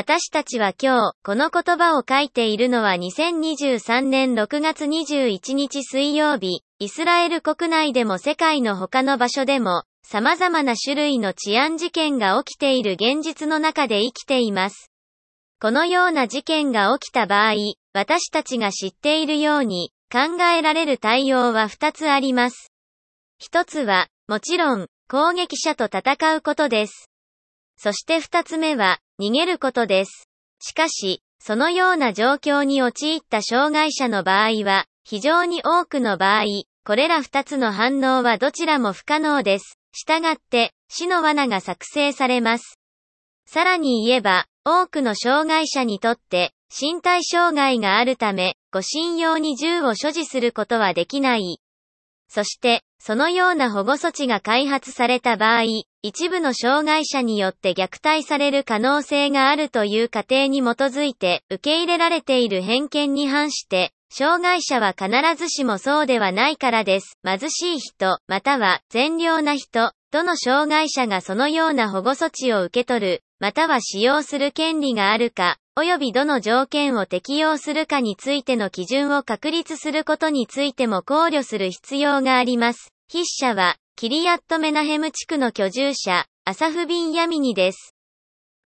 私たちは今日、この言葉を書いているのは2023年6月21日水曜日、イスラエル国内でも世界の他の場所でも、様々な種類の治安事件が起きている現実の中で生きています。このような事件が起きた場合、私たちが知っているように、考えられる対応は2つあります。1つは、もちろん、攻撃者と戦うことです。そして2つ目は、逃げることです。しかし、そのような状況に陥った障害者の場合は、非常に多くの場合、これら2つの反応はどちらも不可能です。したがって、死の罠が作成されます。さらに言えば、多くの障害者にとって、身体障害があるため、護身用に銃を所持することはできない。そして、そのような保護措置が開発された場合、一部の障害者によって虐待される可能性があるという過程に基づいて受け入れられている偏見に反して、障害者は必ずしもそうではないからです。貧しい人、または善良な人、どの障害者がそのような保護措置を受け取る、または使用する権利があるか、及びどの条件を適用するかについての基準を確立することについても考慮する必要があります。筆者は、キリアットメナヘム地区の居住者、アサフビン・ヤミニです。